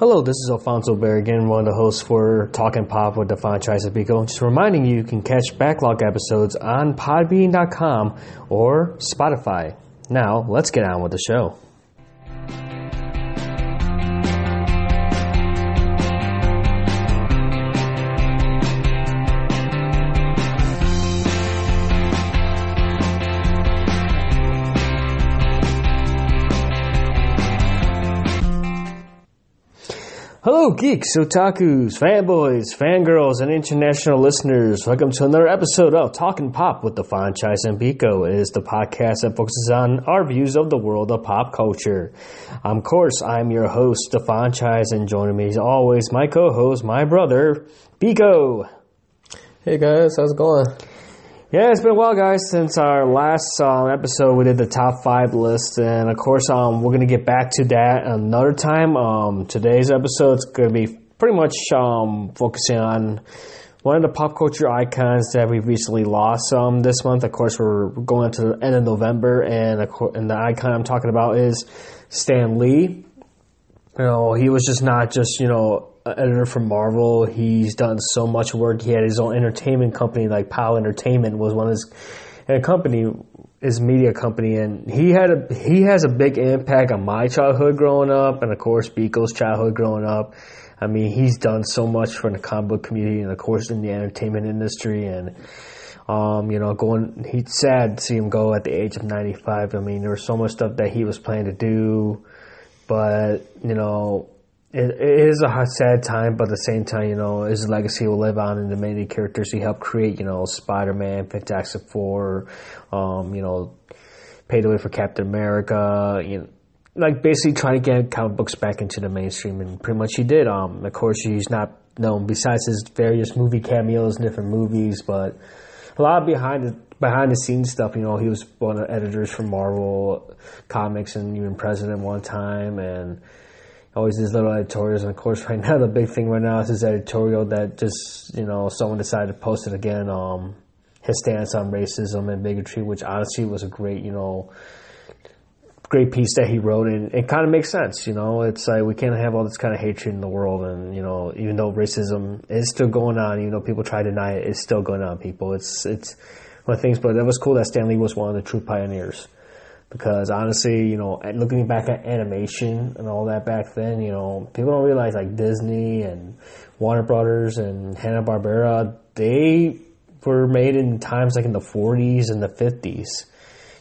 Hello, this is Alfonso Berrigan, one of the hosts for Talking Pop with the franchise of Pico. Just reminding you, you can catch backlog episodes on Podbean.com or Spotify. Now, let's get on with the show. Geeks, otakus, fanboys, fangirls, and international listeners. Welcome to another episode of Talking Pop with the franchise and Pico. It is the podcast that focuses on our views of the world of pop culture. of course, I'm your host, the franchise, and joining me as always, my co-host, my brother, Pico. Hey guys, how's it going? Yeah, it's been a while, guys, since our last um, episode. We did the top five list, and of course, um, we're gonna get back to that another time. Um, today's episode is gonna be pretty much um, focusing on one of the pop culture icons that we recently lost um, this month. Of course, we're going to the end of November, and, and the icon I'm talking about is Stan Lee. You know, he was just not just you know editor for Marvel. He's done so much work. He had his own entertainment company, like POW Entertainment was one of his company, his media company, and he had a he has a big impact on my childhood growing up, and of course Pico's childhood growing up. I mean, he's done so much for the comic book community, and of course in the entertainment industry, and um, you know, going. He's sad to see him go at the age of ninety five. I mean, there was so much stuff that he was planning to do, but you know, it, it is a sad time, but at the same time, you know, his legacy will live on in the many characters he helped create. You know, Spider Man, Fantastic Four, um, you know, paved the way for Captain America. You know, like basically trying to get comic books back into the mainstream, and pretty much he did. Um, of course, he's not known besides his various movie cameos in different movies, but a lot of behind the behind the scenes stuff. You know, he was one of the editors for Marvel Comics and even president one time, and always these little editorials. And of course, right now the big thing right now is his editorial that just you know someone decided to post it again. Um, his stance on racism and bigotry, which honestly was a great you know great piece that he wrote, and it kind of makes sense. You know, it's like we can't have all this kind of hatred in the world, and you know, even though racism is still going on, even though people try to deny it, it's still going on. People, it's it's one of the things. But it was cool that Stan Lee was one of the true pioneers because honestly, you know, looking back at animation and all that back then, you know, people don't realize like Disney and Warner Brothers and Hanna Barbera, they were made in times like in the 40s and the 50s,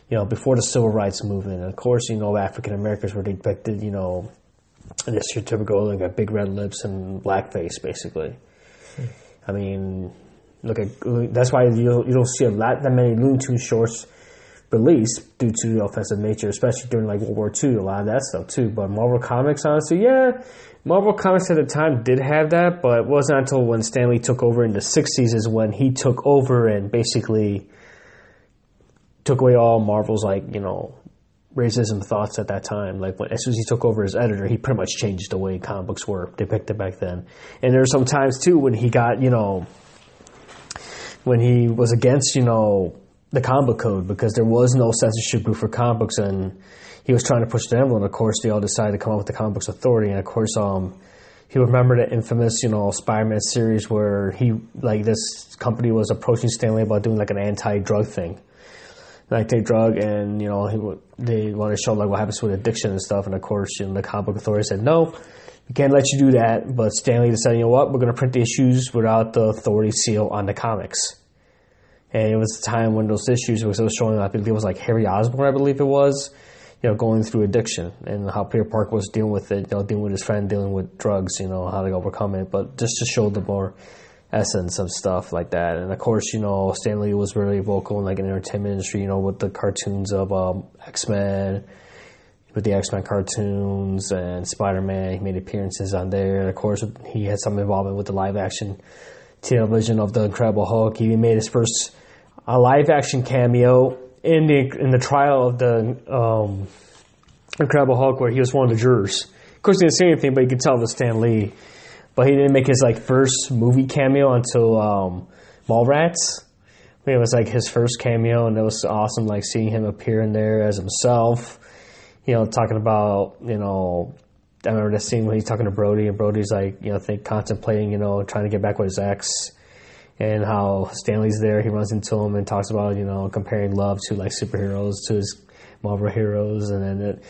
you know, before the civil rights movement. And of course, you know, African Americans were depicted, you know, just your typical like got big red lips and blackface, basically. Hmm. I mean, look at that's why you you don't see a lot that many Looney Tunes shorts released due to the offensive nature, especially during like World War II, a lot of that stuff too. But Marvel Comics, honestly, yeah, Marvel Comics at the time did have that, but it wasn't until when Stan Lee took over in the 60s is when he took over and basically took away all Marvel's like, you know, racism thoughts at that time. Like when as soon as he took over as editor, he pretty much changed the way comic books were depicted back then. And there were some times too when he got, you know, when he was against, you know, the comic book code because there was no censorship group for comic books, and he was trying to push the envelope. And of course, they all decided to come up with the comic books authority, and of course, um, he remembered the infamous, you know, Spider-Man series where he like this company was approaching Stan Lee about doing like an anti-drug thing, like take drug, and you know, he they wanted to show like what happens with addiction and stuff, and of course, you know, the comic book authority said no. We can't let you do that, but Stan Lee decided, you know what, we're going to print the issues without the authority seal on the comics and it was the time when those issues was showing. I believe it was like Harry Osborn, I believe it was, you know, going through addiction and how Peter Parker was dealing with it, you know, dealing with his friend, dealing with drugs, you know, how to overcome it. But just to show the more essence of stuff like that. And of course, you know, Stan Lee was really vocal in like an entertainment industry, you know, with the cartoons of um, X Men, with the X Men cartoons and Spider Man. He made appearances on there. And of course, he had some involvement with the live action television of the Incredible Hulk. He made his first a live action cameo in the in the trial of the um, Incredible Hulk, where he was one of the jurors. Of course, he didn't say anything, but you could tell it was Stan Lee. But he didn't make his like first movie cameo until um, Mallrats. I mean, it was like his first cameo, and it was awesome, like seeing him appear in there as himself. You know, talking about you know I remember the scene when he's talking to Brody, and Brody's like, you know, think contemplating, you know, trying to get back with his ex, and how Stan Lee's there. He runs into him and talks about, you know, comparing love to like superheroes to his Marvel heroes, and then it,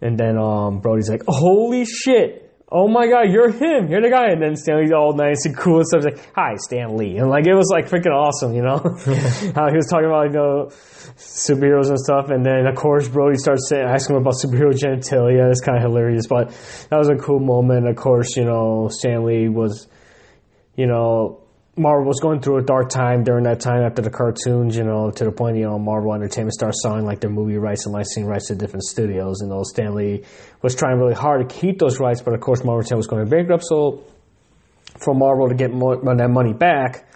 and then um, Brody's like, "Holy shit! Oh my god, you're him! You're the guy!" And then Stan Lee's all nice and cool and stuff. He's like, "Hi, Stan Lee," and like it was like freaking awesome, you know, how he was talking about you know superheroes and stuff. And then of course Brody starts saying, asking him about superhero genitalia. It's kind of hilarious, but that was a cool moment. Of course, you know, Stan Lee was, you know, Marvel was going through a dark time during that time after the cartoons, you know, to the point, you know, Marvel Entertainment started selling like their movie rights and licensing rights to different studios. And, you know, Stan Lee was trying really hard to keep those rights, but of course, Marvel Entertainment was going bankrupt. So for Marvel to get more, that money back,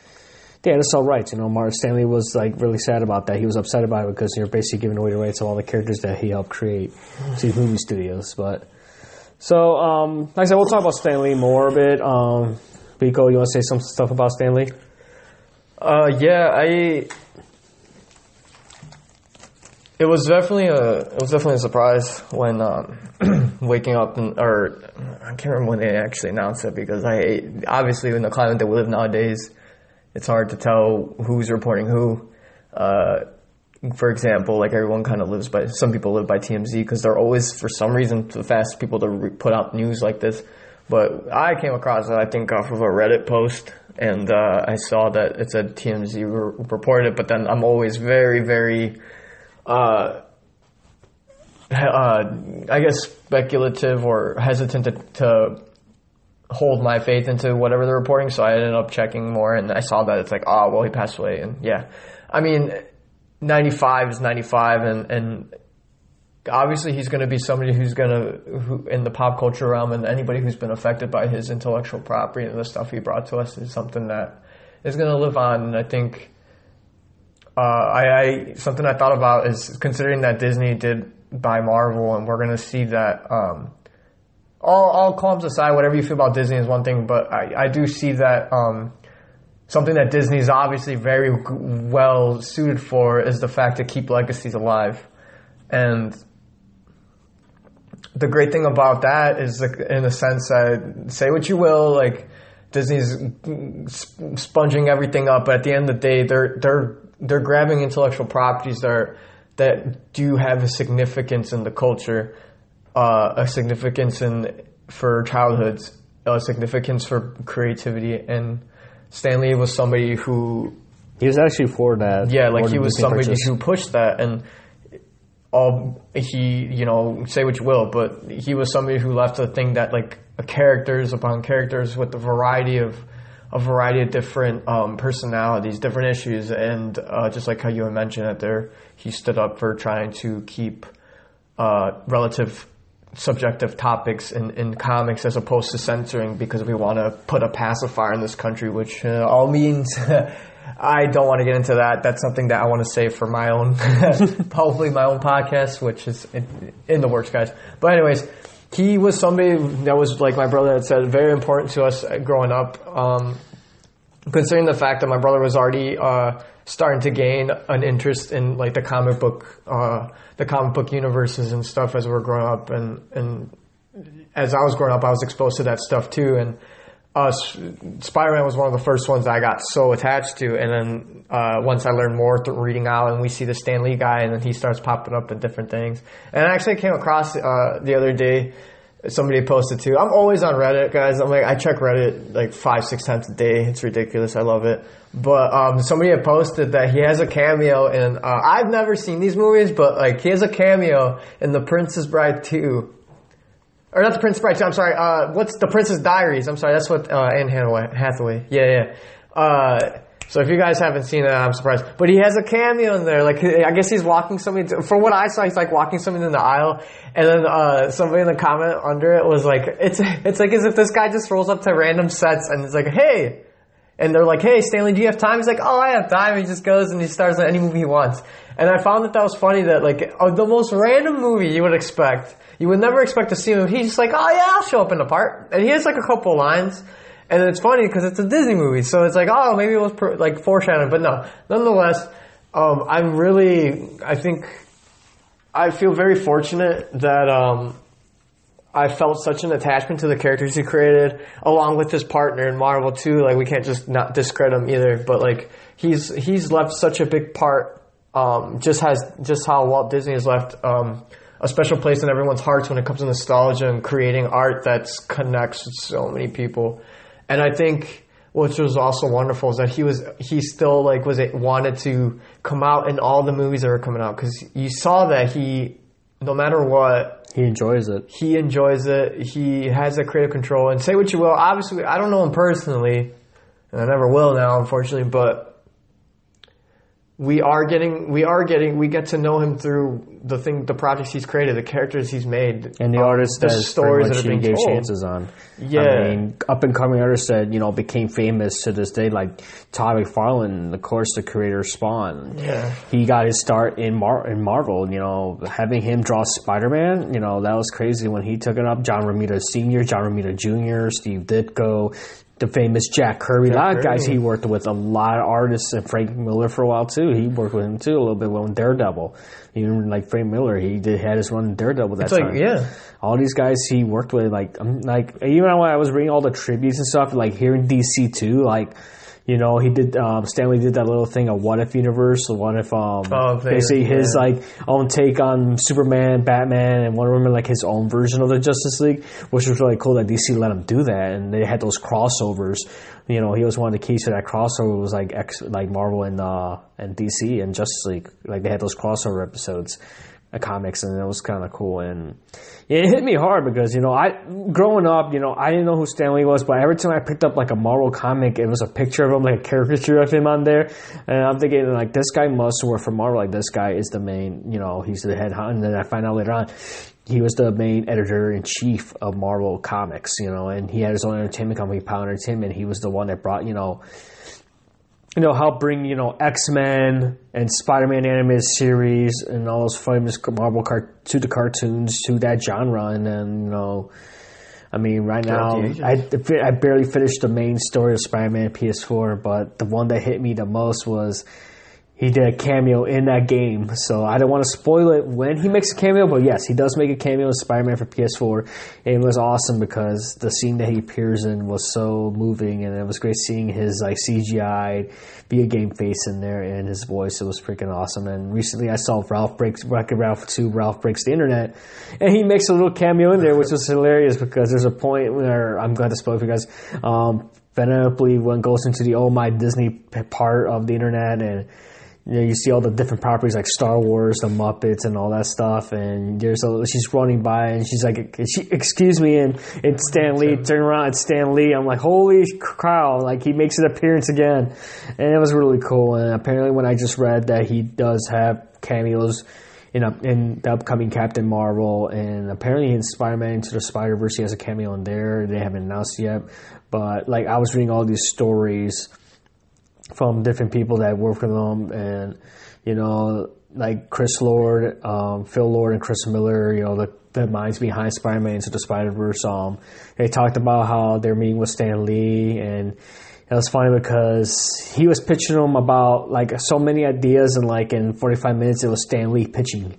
they had to sell rights. You know, Mark Stanley was like really sad about that. He was upset about it because you're basically giving away the rights of all the characters that he helped create to movie studios. But so, um, like I said, we'll talk about Stan Lee more a bit. Um, Rico, you want to say some stuff about Stan Lee? Uh, yeah, I. It was definitely a it was definitely a surprise when um, waking up and or I can't remember when they actually announced it because I obviously in the climate that we live nowadays, it's hard to tell who's reporting who. Uh, for example, like everyone kind of lives by some people live by TMZ because they're always for some reason the fastest people to re- put out news like this. But I came across it, I think, off of a Reddit post, and uh, I saw that it said TMZ re- reported it. But then I'm always very, very, uh, uh, I guess, speculative or hesitant to, to hold my faith into whatever they're reporting. So I ended up checking more, and I saw that it's like, oh, well, he passed away, and yeah, I mean. 95 is 95 and, and obviously he's going to be somebody who's going to who, in the pop culture realm and anybody who's been affected by his intellectual property and the stuff he brought to us is something that is going to live on. And i think uh, I, I, something i thought about is considering that disney did buy marvel and we're going to see that um, all, all columns aside whatever you feel about disney is one thing but i, I do see that um, something that disney's obviously very well suited for is the fact to keep legacies alive. And the great thing about that is, like, in a sense, that say what you will, like Disney's sponging everything up, but at the end of the day, they're they're they're grabbing intellectual properties that are, that do have a significance in the culture, uh, a significance in for childhoods, a significance for creativity, and Stan Lee was somebody who he was actually for that. Yeah, like he was somebody purchase. who pushed that, and all he you know say what you will but he was somebody who left a thing that like characters upon characters with a variety of a variety of different um, personalities different issues and uh, just like how you mentioned that there he stood up for trying to keep uh, relative subjective topics in, in comics as opposed to censoring because we want to put a pacifier in this country which uh, all means I don't want to get into that. That's something that I want to save for my own, hopefully my own podcast, which is in, in, the works, guys. But anyways, he was somebody that was like my brother had said, very important to us growing up. Um, considering the fact that my brother was already uh, starting to gain an interest in like the comic book, uh, the comic book universes and stuff as we were growing up, and and as I was growing up, I was exposed to that stuff too, and uh, Spider-Man was one of the first ones I got so attached to, and then uh, once I learned more through reading out, and we see the Stan Lee guy, and then he starts popping up in different things. And I actually came across uh, the other day somebody posted too. I'm always on Reddit, guys. I'm like I check Reddit like five, six times a day. It's ridiculous. I love it. But um, somebody had posted that he has a cameo in. Uh, I've never seen these movies, but like he has a cameo in The Princess Bride 2 or not the Prince Bride. I'm sorry. Uh, what's the Princess Diaries? I'm sorry. That's what uh, Anne Hathaway. Yeah, yeah. Uh, so if you guys haven't seen it, I'm surprised. But he has a cameo in there. Like I guess he's walking somebody. To, from what I saw, he's like walking somebody in the aisle, and then uh, somebody in the comment under it was like, "It's it's like as if this guy just rolls up to random sets and it's like, hey." And they're like, "Hey, Stanley, do you have time?" He's like, "Oh, I have time." He just goes and he stars any movie he wants. And I found that that was funny that like the most random movie you would expect, you would never expect to see him. He's just like, oh yeah, I'll show up in the part, and he has like a couple lines. And it's funny because it's a Disney movie, so it's like, oh, maybe it was like foreshadowing, but no. Nonetheless, um, I'm really, I think, I feel very fortunate that um, I felt such an attachment to the characters he created, along with his partner in Marvel too. Like we can't just not discredit him either. But like he's he's left such a big part. Um, just has just how Walt Disney has left um, a special place in everyone's hearts when it comes to nostalgia and creating art that connects with so many people. And I think which was also wonderful is that he was he still like was it wanted to come out in all the movies that were coming out because you saw that he no matter what He enjoys it. he enjoys it. He has that creative control. And say what you will, obviously, I don't know him personally, and I never will now, unfortunately. But we are getting, we are getting, we get to know him through the thing, the projects he's created, the characters he's made, And the um, artists the that stories that are being gave told. chances on. Yeah. I mean, up and coming artists that you know became famous to this day, like Todd McFarlane, of course, the creator Spawn. Yeah. he got his start in Mar- in Marvel. You know, having him draw Spider Man, you know, that was crazy when he took it up. John Romita Senior, John Romita Junior, Steve Ditko. The famous Jack Kirby, a lot of guys Kirby. he worked with, a lot of artists, and Frank Miller for a while too. He worked with him too a little bit with Daredevil. Even like Frank Miller, he did had his run in Daredevil that It's like, time yeah. all these guys he worked with, like, I'm like, even when I was reading all the tributes and stuff, like here in DC too, like, you know, he did, um, Stan Lee did that little thing, a what if universe, a what if, um, Oh, basically his, yeah. like, own take on Superman, Batman, and Wonder Woman, like his own version of the Justice League, which was really cool that DC let him do that, and they had those crossovers. You know, he was one of the keys to that crossover was like X, like Marvel and, uh, and DC and Justice League. Like, they had those crossover episodes comics, and it was kind of cool. And it hit me hard because you know, I growing up, you know, I didn't know who Stan Lee was, but every time I picked up like a Marvel comic, it was a picture of him, like a caricature of him on there, and I'm thinking like this guy must work for Marvel. Like this guy is the main, you know, he's the head. And then I find out later on. He was the main editor in chief of Marvel Comics, you know, and he had his own entertainment company, Power Entertainment. He was the one that brought, you know, you know, help bring, you know, X Men and Spider Man animated series and all those famous Marvel cart to the cartoons to that genre. And then, you know, I mean, right now, I, I barely finished the main story of Spider Man PS4, but the one that hit me the most was he did a cameo in that game. So I don't want to spoil it when he makes a cameo, but yes, he does make a cameo in Spider Man for PS4. And it was awesome because the scene that he appears in was so moving, and it was great seeing his like CGI be a game face in there and his voice. It was freaking awesome. And recently I saw Ralph Breaks Wreck-It Ralph 2, Ralph Breaks the Internet, and he makes a little cameo in there, which was hilarious because there's a point where I'm going to spoil it for you guys. Um, Penelope when goes into the oh my Disney part of the internet and you know, you see all the different properties like Star Wars, the Muppets, and all that stuff. And there's a, she's running by, and she's like, she, "Excuse me," and it's Stan Lee. Turn around, it's Stan Lee. I'm like, "Holy cow!" Like he makes an appearance again, and it was really cool. And apparently, when I just read that he does have cameos in a, in the upcoming Captain Marvel, and apparently in Spider-Man Into the Spider-Verse, he has a cameo in there. They haven't announced yet, but like I was reading all these stories from different people that work with them, and you know, like Chris Lord, um, Phil Lord, and Chris Miller. You know, the, the minds behind Spider-Man into the Spider-Verse. Um, they talked about how they're meeting with Stan Lee, and it was funny because he was pitching them about like so many ideas, and like in 45 minutes, it was Stan Lee pitching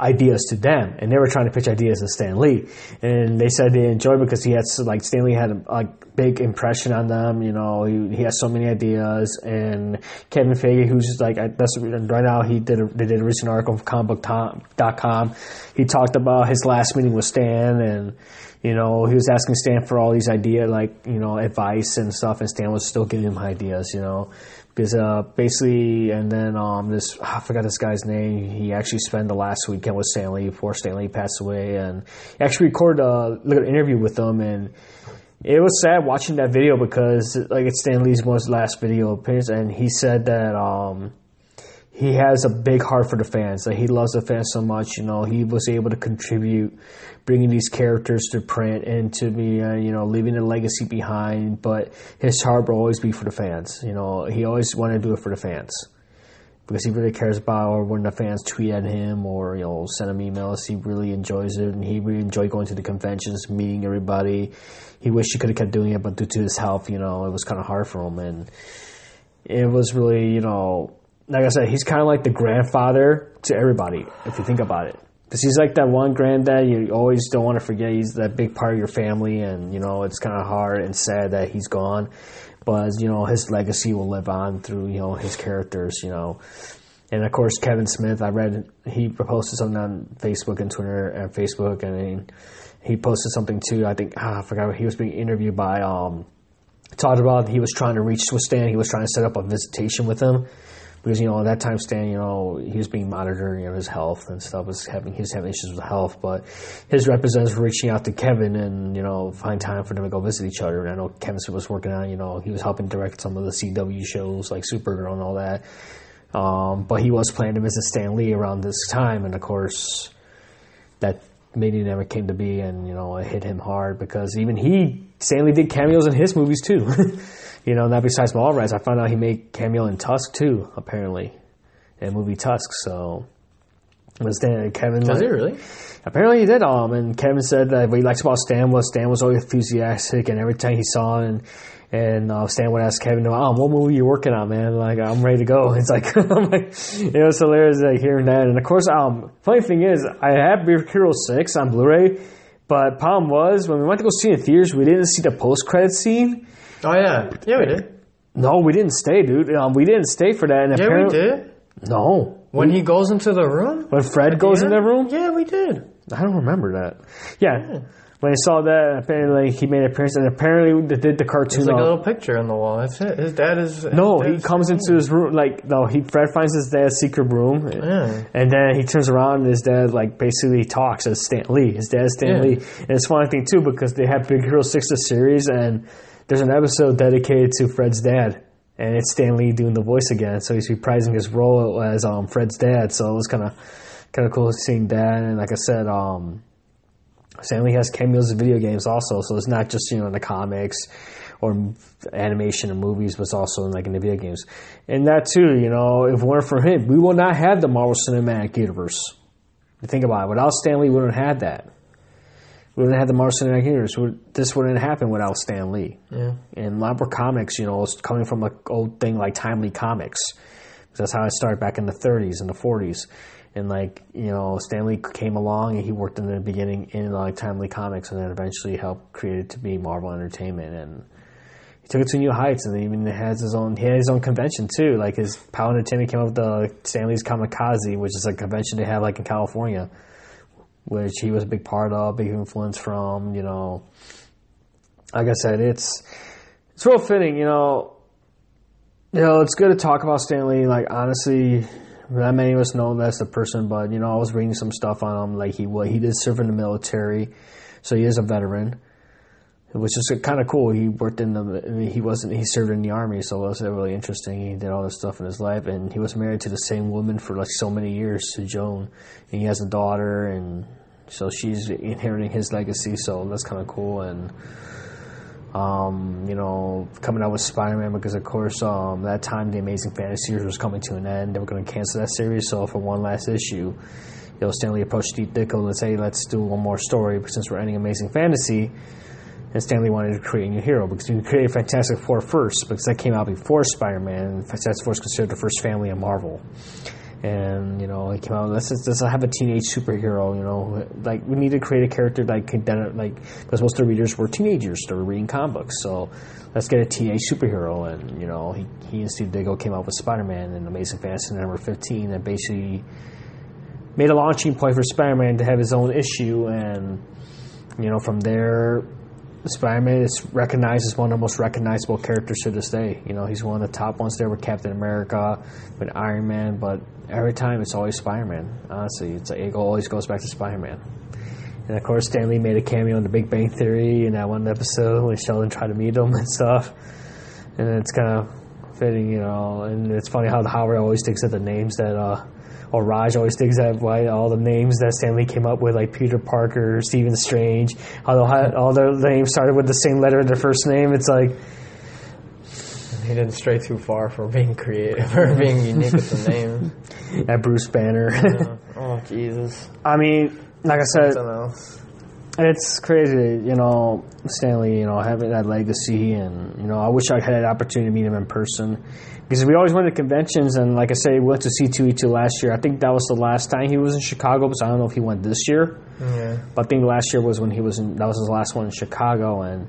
ideas to them, and they were trying to pitch ideas to Stan Lee, and they said they enjoyed because he had like Stan Lee had a like big impression on them. You know, he, he has so many ideas, and Kevin Feige, who's just like that's right now he did a, they did a recent article for comicbook.com. He talked about his last meeting with Stan and. You know, he was asking Stan for all these ideas, like you know, advice and stuff, and Stan was still giving him ideas. You know, because uh, basically, and then um, this I forgot this guy's name. He actually spent the last weekend with Stan Lee before Stan Lee passed away, and he actually recorded a little interview with him, and it was sad watching that video because like it's Stan Lee's most last video appearance, and he said that um, he has a big heart for the fans. That he loves the fans so much. You know, he was able to contribute, bringing these characters to print and to be, uh, you know, leaving a legacy behind. But his heart will always be for the fans. You know, he always wanted to do it for the fans because he really cares about or when the fans tweet at him or you know send him emails. He really enjoys it, and he really enjoyed going to the conventions, meeting everybody. He wished he could have kept doing it, but due to his health, you know, it was kind of hard for him, and it was really, you know, like I said, he's kind of like the grandfather to everybody if you think about it. because he's like that one granddad you always don't want to forget. He's that big part of your family, and you know it's kind of hard and sad that he's gone. But you know his legacy will live on through you know his characters. You know, and of course Kevin Smith. I read he posted something on Facebook and Twitter and Facebook, and he posted something too. I think ah, I forgot. He was being interviewed by um, talked about he was trying to reach to Stan. He was trying to set up a visitation with him because you know at that time Stan, you know, he was being monitored, you know, his health and stuff was having he was having issues with health, but his representatives were reaching out to Kevin and you know find time for them to go visit each other. And I know Kevin was working on, you know, he was helping direct some of the CW shows like Supergirl and all that. Um, but he was planning to visit Stan Lee around this time, and of course, that meeting never came to be, and you know it hit him hard because even he Stan Lee did cameos in his movies too. you know, not besides Mallrats, I found out he made cameo in Tusk too, apparently, in movie Tusk. So, was Stan Kevin? Does like, he really? Apparently he did. Um, and Kevin said that what he likes about Stan was Stan was always enthusiastic, and every time he saw him, and and uh, Stan would ask Kevin, "Oh, what movie you working on, man? Like, I'm ready to go." It's like, like, you know, it's hilarious like hearing that. And of course, um, funny thing is, I have Big Hero Six on Blu-ray, but problem was when we went to go see it in theaters, we didn't see the post-credit scene. Oh yeah, yeah we did. No, we didn't stay, dude. Um, we didn't stay for that. And Yeah, we did. No, When he goes into the room. when Fred goes in the room. Yeah, we did. I don't remember that. Yeah. When I saw that, apparently he made an appearance, and apparently they did the cartoon. There's like a little picture on the wall. That's it. His dad is. no, he comes into his room like no. He Fred finds his dad's secret room, Yeah. and then he turns around and his dad like basically talks as Stan Lee. His dad's Stan Yeah. Lee, and it's a funny thing too because they have Big Hero Six the series, and there's an episode dedicated to Fred's dad, and it's Stan Lee doing the voice again. So he's reprising his role as um, Fred's dad. So it was kind of kind of cool seeing that, and like I said, um, Stan Lee has cameos in video games also, so it's not just you know in the comics or animation and movies, but it's also in, like in the video games. And that too, you know, if it weren't for him, we would not have the Marvel Cinematic Universe. Think about it, without Stan Lee, we wouldn't have that. We wouldn't have the Universe. We- This wouldn't happen without Stan Lee. Yeah. And Labra Comics, you know, is coming from an old thing like Timely Comics. That's how I started back in the 30s and the 40s. And like, you know, Stan Lee came along and he worked in the beginning in like Timely Comics and then eventually helped create it to be Marvel Entertainment and he took it to new heights and even has his own he had his own convention too. Like his Power Entertainment came up with the Stan Lee's Comikaze, which is a convention they have like in California. Which he was a big part of, big influence from, you know. Like I said, it's it's real fitting, you know. You know, it's good to talk about Stan Lee. Like honestly, not many of us know that's the person, but you know, I was reading some stuff on him. Like he he did serve in the military, so he is a veteran, which is kind of cool. He worked in the he wasn't he served in the army, so it was really interesting. He did all this stuff in his life, and he was married to the same woman for like so many years to Joan, and he has a daughter, and so she's inheriting his legacy. So that's kind of cool and um, you know, coming out with Spider-Man because, of course, um, that time the Amazing Fantasy series was coming to an end. They were going to cancel that series. So for one last issue, you know, Stan Lee approached Steve Ditko and said, "Hey, let's do one more story since we're ending Amazing Fantasy." And Stan Lee wanted to create a new hero because you created Fantastic Four first because that came out before Spider-Man. Fantastic Four is considered the first family of Marvel. And you know, he came out. Let's just let's have a teenage superhero. You know, like we need to create a character like like because most of the readers were teenagers. They were reading comic books, so let's get a teenage superhero. And you know, he he and Steve Ditko came out with Spider-Man and Amazing Fantasy number fifteen, that basically made a launching point for Spider-Man to have his own issue. And you know, from there, Spider-Man is recognized as one of the most recognizable characters to this day. You know, he's one of the top ones there with Captain America, with Iron Man, but every time it's always Spider-Man. Honestly, it's it always goes back to Spider-Man. And of course, Stan Lee made a cameo in The Big Bang Theory in that one episode when Sheldon tried to meet him and stuff. And it's kind of fitting, you know. And it's funny how the Howard always thinks of the names that, uh, or Raj always thinks that why all the names that Stan Lee came up with, like Peter Parker, Stephen Strange, how all their names started with the same letter of their first name. It's like, He didn't stray too far for being creative or being unique with the name. at Bruce Banner. oh Jesus! I mean, like I said, it's crazy, you know, Stan Lee, you know, having that legacy, and you know, I wish I had an opportunity to meet him in person because we always went to conventions, and like I say, we went to C2E2 last year. I think that was the last time he was in Chicago, so I don't know if he went this year. Yeah. But I think last year was when he was in. That was his last one in Chicago, and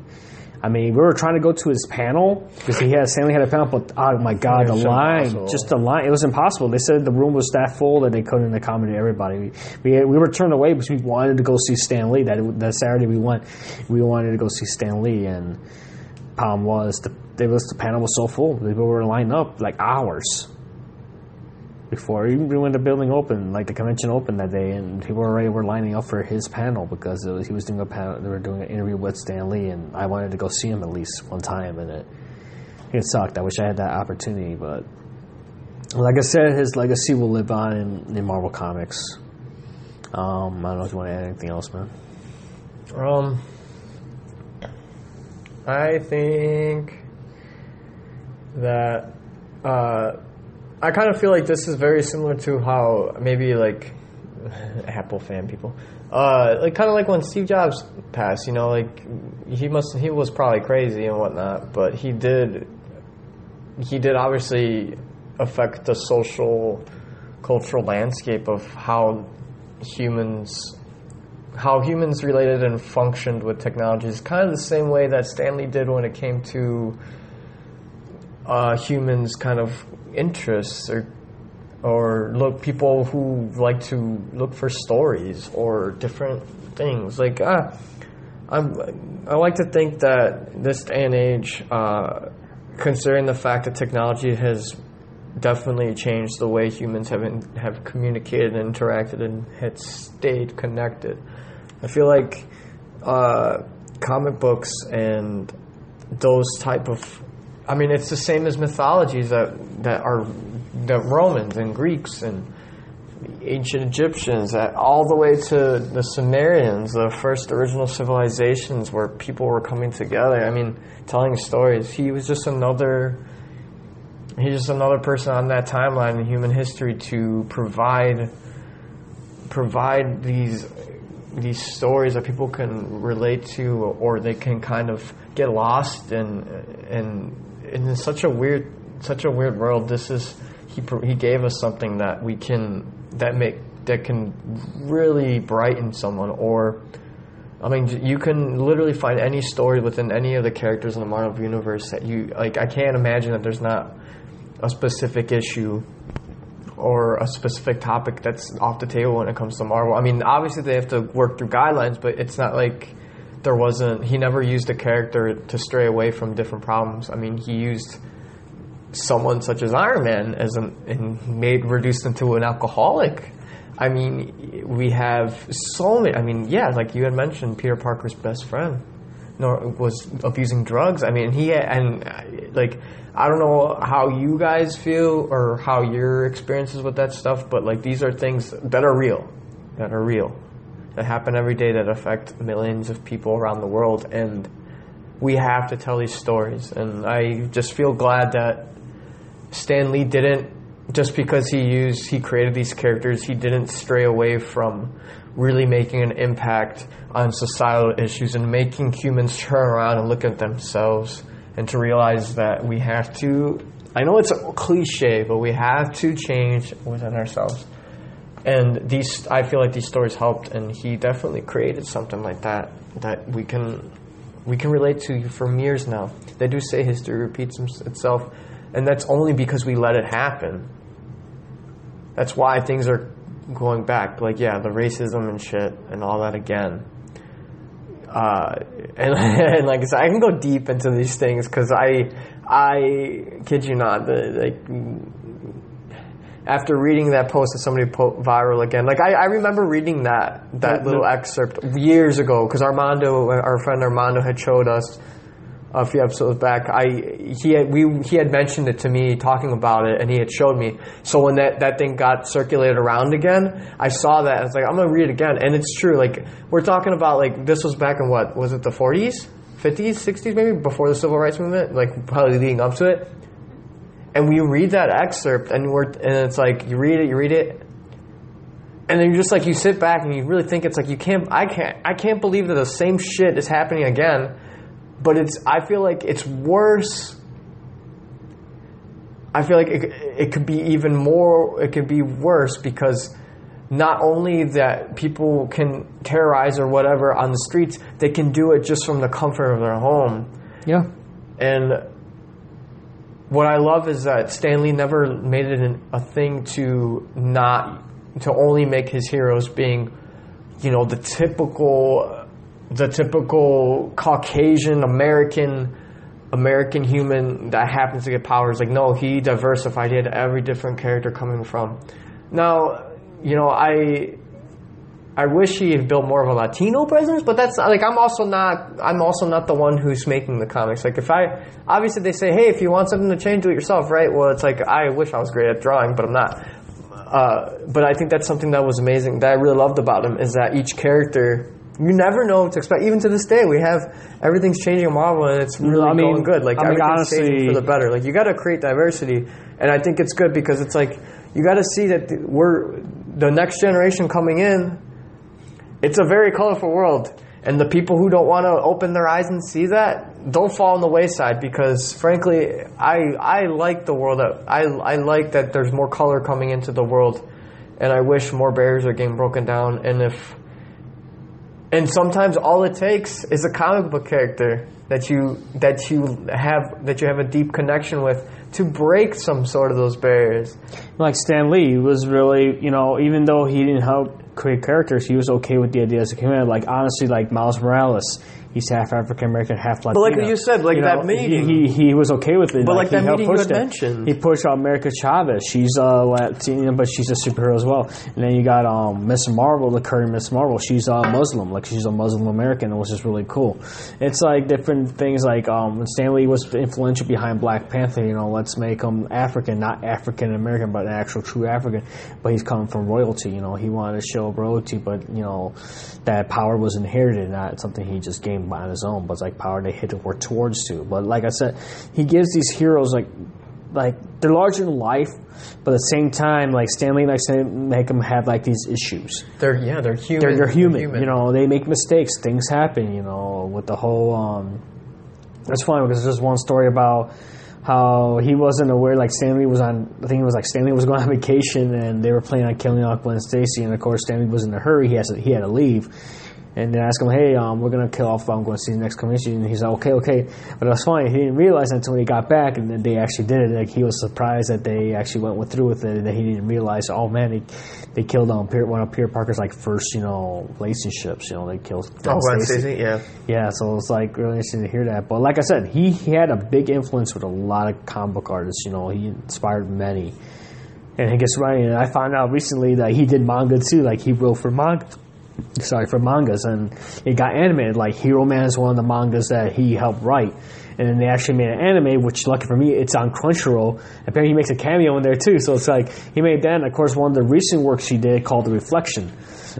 I mean, we were trying to go to his panel because he had Stan Lee had a panel, but oh my god, the line, impossible. just the line, it was impossible. They said the room was that full that they couldn't accommodate everybody. We we, we were turned away because we wanted to go see Stan Lee. That that Saturday we went, we wanted to go see Stan Lee, and problem was the it was the panel was so full. People were lined up like hours before even when the building opened, like the convention opened that day, and people already were lining up for his panel because was, he was doing a panel. They were doing an interview with Stan Lee, and I wanted to go see him at least one time, and it it sucked. I wish I had that opportunity, but like I said, his legacy will live on in, in Marvel Comics. Um, I don't know if you want to add anything else, man. Um, I think that uh, I kind of feel like this is very similar to how maybe like Apple fan people, uh, like kind of like when Steve Jobs passed. You know, like he must he was probably crazy and whatnot, but he did he did obviously affect the social cultural landscape of how humans how humans related and functioned with technology is kind of the same way that Stan Lee did when it came to uh, humans' kind of interests or or look people who like to look for stories or different things like ah, I'm I like to think that this day and age, uh, considering the fact that technology has definitely changed the way humans have in, have communicated and interacted and had stayed connected. I feel like uh, comic books and those type of I mean it's the same as mythologies that that are the Romans and Greeks and ancient Egyptians all the way to the Sumerians, the first original civilizations where people were coming together. I mean, telling stories. He was just another he's just another person on that timeline in human history to provide provide these these stories that people can relate to or they can kind of get lost in and in such a weird such a weird world this is he he gave us something that we can that make that can really brighten someone or I mean, you can literally find any story within any of the characters in the Marvel universe that you like. I can't imagine that there's not a specific issue or a specific topic that's off the table when it comes to Marvel. I mean, obviously they have to work through guidelines, but it's not like there wasn't. He never used a character to stray away from different problems. I mean, he used someone such as Iron Man as an and made reduced into an alcoholic. I mean, we have so many. I mean, yeah, like you had mentioned, Peter Parker's best friend, nor was abusing drugs. I mean, he and like I don't know how you guys feel or how your experiences with that stuff, but like these are things that are real, that are real, that happen every day that affect millions of people around the world, and we have to tell these stories. And I just feel glad that Stan Lee didn't just because he used he created these characters he didn't stray away from really making an impact on societal issues and making humans turn around and look at themselves and to realize that we have to I know it's a cliche but we have to change within ourselves and these I feel like these stories helped and he definitely created something like that that we can we can relate to from years now they do say history repeats itself and that's only because we let it happen that's why things are going back. Like, yeah, the racism and shit and all that again. Uh, and, and like I said, I can go deep into these things because I, I kid you not, the, like after reading that post that somebody put viral again, like I, I remember reading that that little excerpt years ago because Armando, our friend Armando, had showed us a few episodes back, I he had we he had mentioned it to me talking about it, and he had showed me. So when that that thing got circulated around again, I saw that. I was like, I'm gonna read it again, and it's true. Like we're talking about like this was back in what was it the 40s, 50s, 60s maybe before the civil rights movement, like probably leading up to it. And we read that excerpt, and we're and it's like you read it, you read it, and then you just like you sit back and you really think it's like you can't I can't I can't believe that the same shit is happening again but it's I feel like it's worse I feel like it, it could be even more it could be worse because not only that people can terrorize or whatever on the streets they can do it just from the comfort of their home Yeah. and what I love is that Stan Lee never made it an, a thing to not to only make his heroes being, you know, the typical, the typical Caucasian American, American human that happens to get powers. Like no, he diversified. He had every different character coming from. Now, you know, I I wish he had built more of a Latino presence, but that's like I'm also not I'm also not the one who's making the comics. Like if I obviously they say, hey, if you want something to change, do it yourself, right? Well, it's like I wish I was great at drawing, but I'm not. Uh, but I think that's something that was amazing that I really loved about him is that each character you never know what to expect. Even to this day, we have everything's changing in Marvel, and it's really I mean, going good. Like I mean, everything's changing for the better. Like you got to create diversity, and I think it's good because it's like you got to see that we're the next generation coming in it's a very colorful world and the people who don't want to open their eyes and see that don't fall on the wayside because frankly i i like the world that i i like that there's more color coming into the world and i wish more barriers are getting broken down and if and sometimes all it takes is a comic book character that you that you have that you have a deep connection with to break some sort of those barriers Like Stan Lee was really, you know, even though he didn't help create characters, he was okay with the ideas that came in. Like honestly, like Miles Morales, he's half African American, half Latino. But like you said, like that he- meeting. he, he was okay with it. But like he that meeting you had it. mentioned. he pushed out America Chavez. She's uh Latina, but she's a superhero as well. And then you got um Miss Marvel, the current Miss Marvel. She's a Muslim, like she's a Muslim American, which is really cool. It's like different things. Like um when Stan Lee was influential behind Black Panther. You know, let's make him African, not African American, but an actual true African. But he's coming from royalty. You know, he wanted to show royalty, but you know that power was inherited, not something he just gained on his own. But it's like power they hit work towards to. But like I said, he gives these heroes like like they're larger than life, but at the same time, like Stan Lee likes to make them have like these issues. they're yeah they're human They're, they're human, you know. They make mistakes. Things happen, you know. With the whole, um, that's funny because there's just one story about how he wasn't aware. Like Stan Lee was on, I think it was like Stan Lee was going on vacation, and they were planning on killing off Gwen Stacy, and of course Stan Lee was in a hurry. He has to, he had to leave. And they asked him, "Hey, um, we're gonna kill off I'm going to see the next convention." And he's like, "Okay, okay." But it was funny. He didn't realize until when he got back, and then they actually did it. Like he was surprised that they actually went with through with it, and that he didn't realize. Oh man, they, they killed um, Peter, one of Peter Parker's like first, you know, relationships. You know, they killed. Gwen oh Gwen Stacy. Stacy yeah Yeah, so it's like really interesting to hear that. But like I said, he, he had a big influence with a lot of comic book artists. You know, he inspired many. And he gets right. And I found out recently that he did manga too. Like he wrote for manga. Sorry for mangas, and it got animated. Like Heroman is one of the mangas that he helped write, and then they actually made an anime. Which, lucky for me, it's on Crunchyroll. Apparently, he makes a cameo in there too. So it's like he made that. And of course, one of the recent works he did called The Reflection,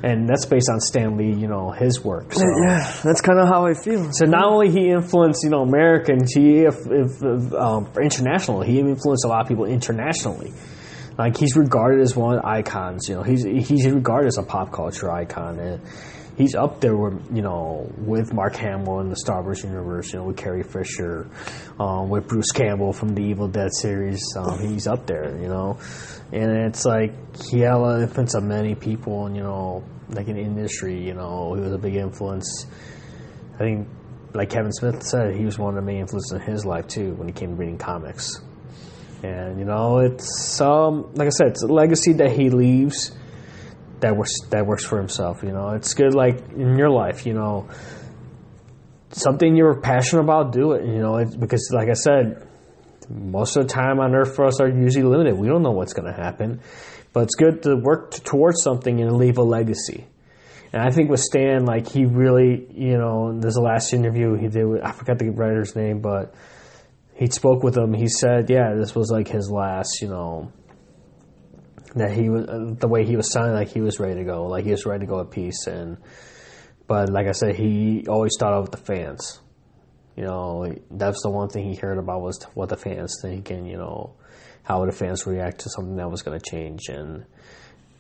and that's based on Stan Lee. You know his work. So. yeah that's kind of how I feel So not only he influenced you know Americans, he if, if, if, um, international. He influenced a lot of people internationally. Like he's regarded as one of the icons. You know, he's he's regarded as a pop culture icon, and he's up there with you know with Mark Hamill in the Star Wars universe. You know, with Carrie Fisher, um, with Bruce Campbell from the Evil Dead series. Um, he's up there. You know, and it's like he had a lot of influence on many people, and you know, like in industry. You know, he was a big influence. I think, like Kevin Smith said, he was one of the main influences in his life too when he came to reading comics. And you know, it's um, like I said, it's a legacy that he leaves that works that works for himself. You know, it's good. Like in your life, you know, something you're passionate about, do it. You know, because like I said, most of the time on Earth for us are usually limited. We don't know what's going to happen, but it's good to work t- towards something and leave a legacy. And I think with Stan, like he really, you know, there's the last interview he did with I forgot the writer's name, but he spoke with him. He said, yeah, this was like his last, you know, that he was the way he was sounding like he was ready to go, like he was ready to go at peace. And but like I said, he always thought of the fans. You know, that's the one thing he heard about was what the fans think, and you know, how would the fans react to something that was going to change. And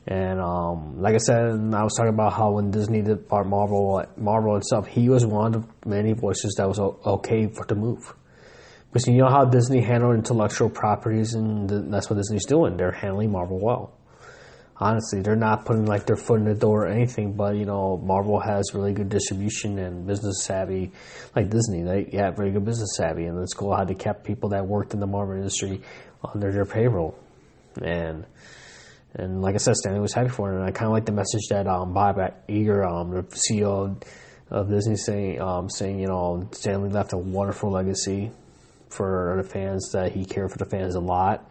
And um, like I said, I was talking about how when Disney did part Marvel, Marvel and stuff, he was one of many voices that was okay for the move. Because you know how Disney handled intellectual properties, and that's what Disney's doing. They're handling Marvel well. Honestly, they're not putting like their foot in the door or anything, but you know, Marvel has really good distribution and business savvy, like Disney. They have very good business savvy, and it's cool how they kept people that worked in the Marvel industry under their payroll. And and like I said, Stan Lee was happy for it, and I kind of like the message that um, Bob Iger, um, the CEO of Disney, saying um, saying you know Stan Lee left a wonderful legacy for the fans. That he cared for the fans a lot,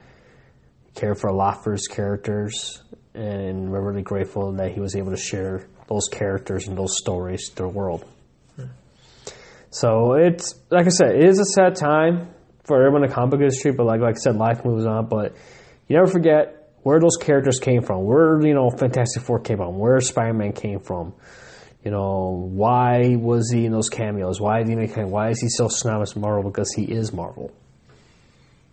he cared for a lot for his characters, and we're really grateful that he was able to share those characters and those stories to the world. So it's like I said, it is a sad time for everyone in the comic industry, but like like I said, life moves on. But you never forget where those characters came from, where you know Fantastic Four came from, where Spider Man came from. You know, why was he in those cameos? Why did he make? Why is he so synonymous with Marvel? Because he is Marvel.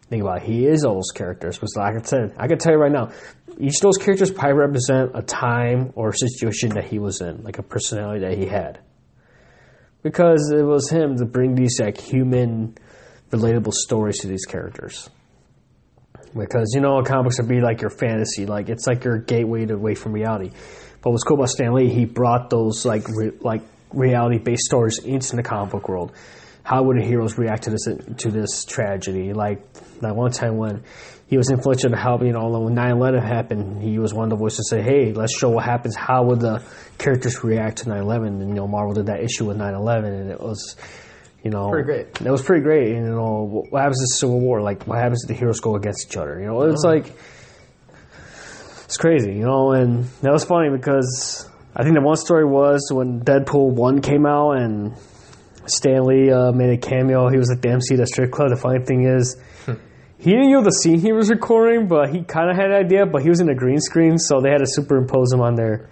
Think about it, he is all those characters. Because like I said, I can tell you right now, each of those characters probably represent a time or situation that he was in, like a personality that he had. Because it was him to bring these like human, relatable stories to these characters. Because you know, comics would be like your fantasy, like it's like your gateway to away from reality. But what's cool about Stan Lee, he brought those like re- like reality based stories into the comic book world. How would the heroes react to this to this tragedy? Like that one time when he was influential to help, you know, when 9-11 happened, he was one of the voices to say, hey, let's show what happens. How would the characters react to 9-11? And, you know, Marvel did that issue with 9-11, and it was, you know... Pretty great. It was pretty great. And, you know, what happens in Civil War? Like, what happens if the heroes go against each other? You know, it's oh. Uh-huh. like... It's crazy, you know, and that was funny because I think the one story was when Deadpool 1 came out and Stan Lee uh, made a cameo. He was at the MC the strip club. The funny thing is, he didn't know the scene he was recording, but he kind of had an idea. But he was in a green screen, so they had to superimpose him on there.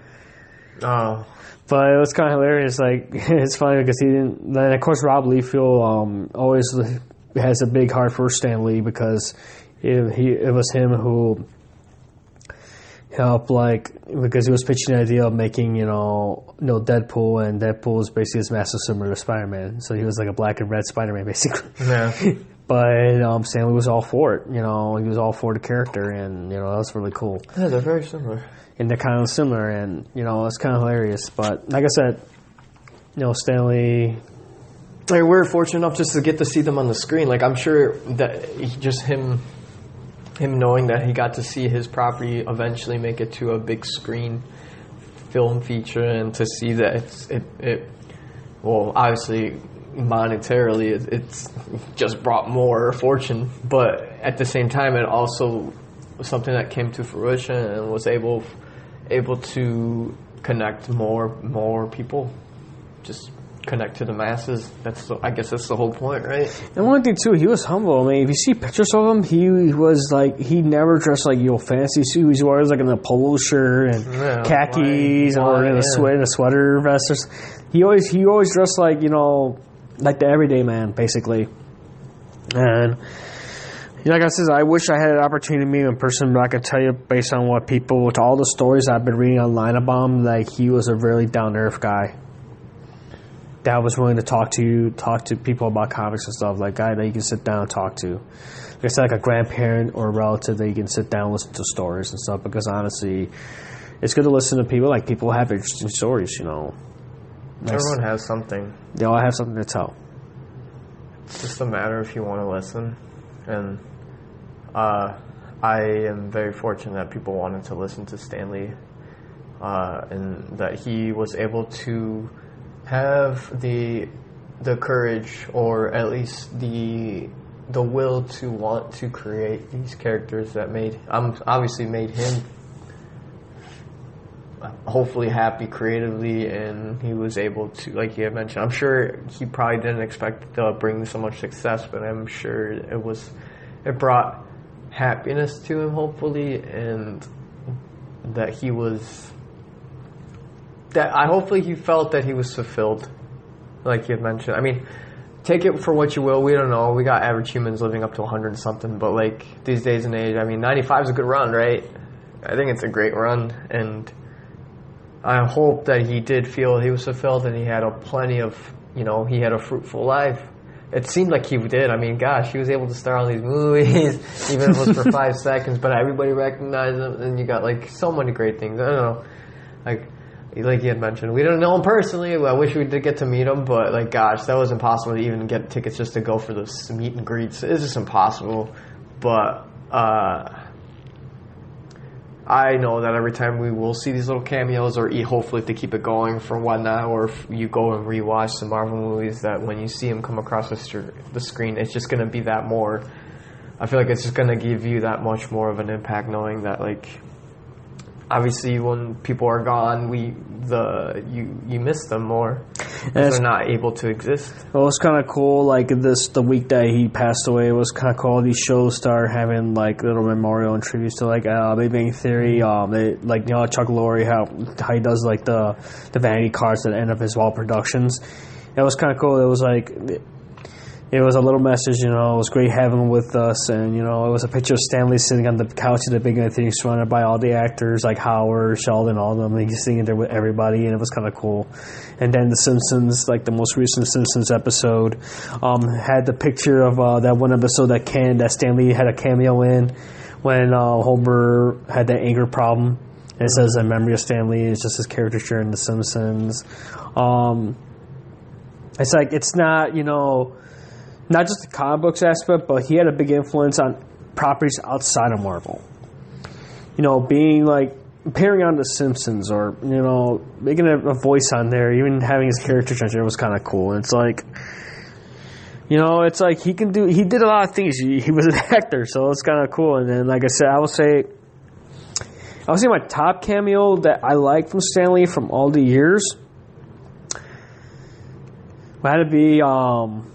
Oh. But it was kind of hilarious. Like it's funny because he didn't. Then of course Rob Liefeld um, always has a big heart for Stan Lee because it, he it was him who helped like because he was pitching the idea of making you know you know Deadpool and Deadpool is basically his massive similar to Spider Man. So he was like a black and red Spider Man basically. Yeah. But um, Stan Lee was all for it. You know, he was all for the character, and you know that was really cool. Yeah, they're very similar. And they're kind of similar, and you know it's kind of hilarious. But like I said, you know, Stan Lee. Like we're fortunate enough just to get to see them on the screen. Like I'm sure that he, just him, him knowing that he got to see his property eventually make it to a big screen film feature, and to see that it's, it, it well, obviously monetarily it's just brought more fortune but at the same time it also was something that came to fruition and was able able to connect more more people. Just connect to the masses that's the, i guess that's the whole point right and one thing too he was humble i mean if you see pictures of him he was like he never dressed like your fancy suit he was always like in a polo shirt and yeah, khakis right. or in a, sweat, in a sweater vest he always he always dressed like you know like the everyday man, basically. And like I said, I wish I had an opportunity to meet him in person, but I can tell you, based on what people, with all the stories I've been reading online about him, like he was a really down to earth guy. That was willing to talk to you, talk to people about comics and stuff. Like guy that you can sit down and talk to. Like I said, like a grandparent or a relative that you can sit down and listen to stories and stuff. Because honestly, it's good to listen to people. Like people have interesting stories, you know. Everyone has something. They all have something to tell. It's just a matter if you want to listen. And uh, I am very fortunate that people wanted to listen to Stan Lee uh, and that he was able to have the the courage or at least the the will to want to create these characters that made um obviously made him hopefully happy creatively and he was able to like you had mentioned i'm sure he probably didn't expect to bring so much success but i'm sure it was it brought happiness to him hopefully and that he was that i hopefully he felt that he was fulfilled like you mentioned i mean take it for what you will we don't know we got average humans living up to 100 something but like these days and age i mean 95 is a good run right I think it's a great run, and I hope that he did feel he was fulfilled and he had a plenty of, you know, he had a fruitful life. It seemed like he did. I mean, gosh, he was able to star on these movies, even if it was for five seconds, but everybody recognized him, and you got like so many great things. I don't know, like like you had mentioned, we don't know him personally. I wish we did get to meet him, but like, gosh, that was impossible to even get tickets just to go for those meet and greets. It's just impossible. But uh, I know that every time we will see these little cameos, or hopefully if they keep it going for whatnot, or if you go and rewatch some Marvel movies, that when you see him come across the, st- the screen, it's just going to be that more. I feel like it's just going to give you that much more of an impact, knowing that like obviously when people are gone, we the you you miss them more. They're not able to exist. It was kind of cool. Like this, the week that he passed away, it was kind of cool. These shows start having like little memorial and tributes to like uh, Big Bang Theory. Um, they, like you know Chuck Lorre, how how he does like the the vanity cards at the end of his wall productions. It was kind of cool. It was like it was a little message, you know, it was great having him with us. And, you know, it was a picture of Stan Lee sitting on the couch at the big thing, surrounded by all the actors like Howard, Sheldon, all of them. And he's sitting there with everybody, and it was kind of cool. And then The Simpsons, like the most recent Simpsons episode, um, had the picture of uh, that one episode that Ken, that Stan Lee had a cameo in when uh, Homer had that anger problem. And it says, a memory of Stan Lee, It's just his caricature in The Simpsons. Um, it's like, it's not, you know, not just the comic books aspect, but he had a big influence on properties outside of Marvel. You know, being like appearing on The Simpsons or, you know, making a, a voice on there, even having his character change there was kind of cool. And it's like, you know, it's like he can do, he did a lot of things. He, he was an actor, so it's kind of cool. And then, like I said, I will say, I would say my top cameo that I like from Stan Lee from all the years had to be, um,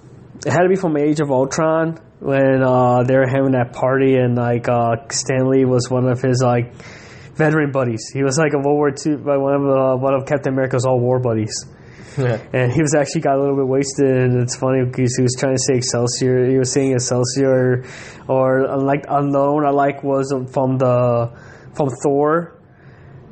it had to be from Age of Ultron when uh, they were having that party and like uh, Stan Lee was one of his like veteran buddies. He was like a World War II, by one of uh, one of Captain America's all war buddies. Yeah. And he was actually got a little bit wasted, and it's funny because he was trying to say Excelsior. He was saying Excelsior, or like unknown. I like was from the from Thor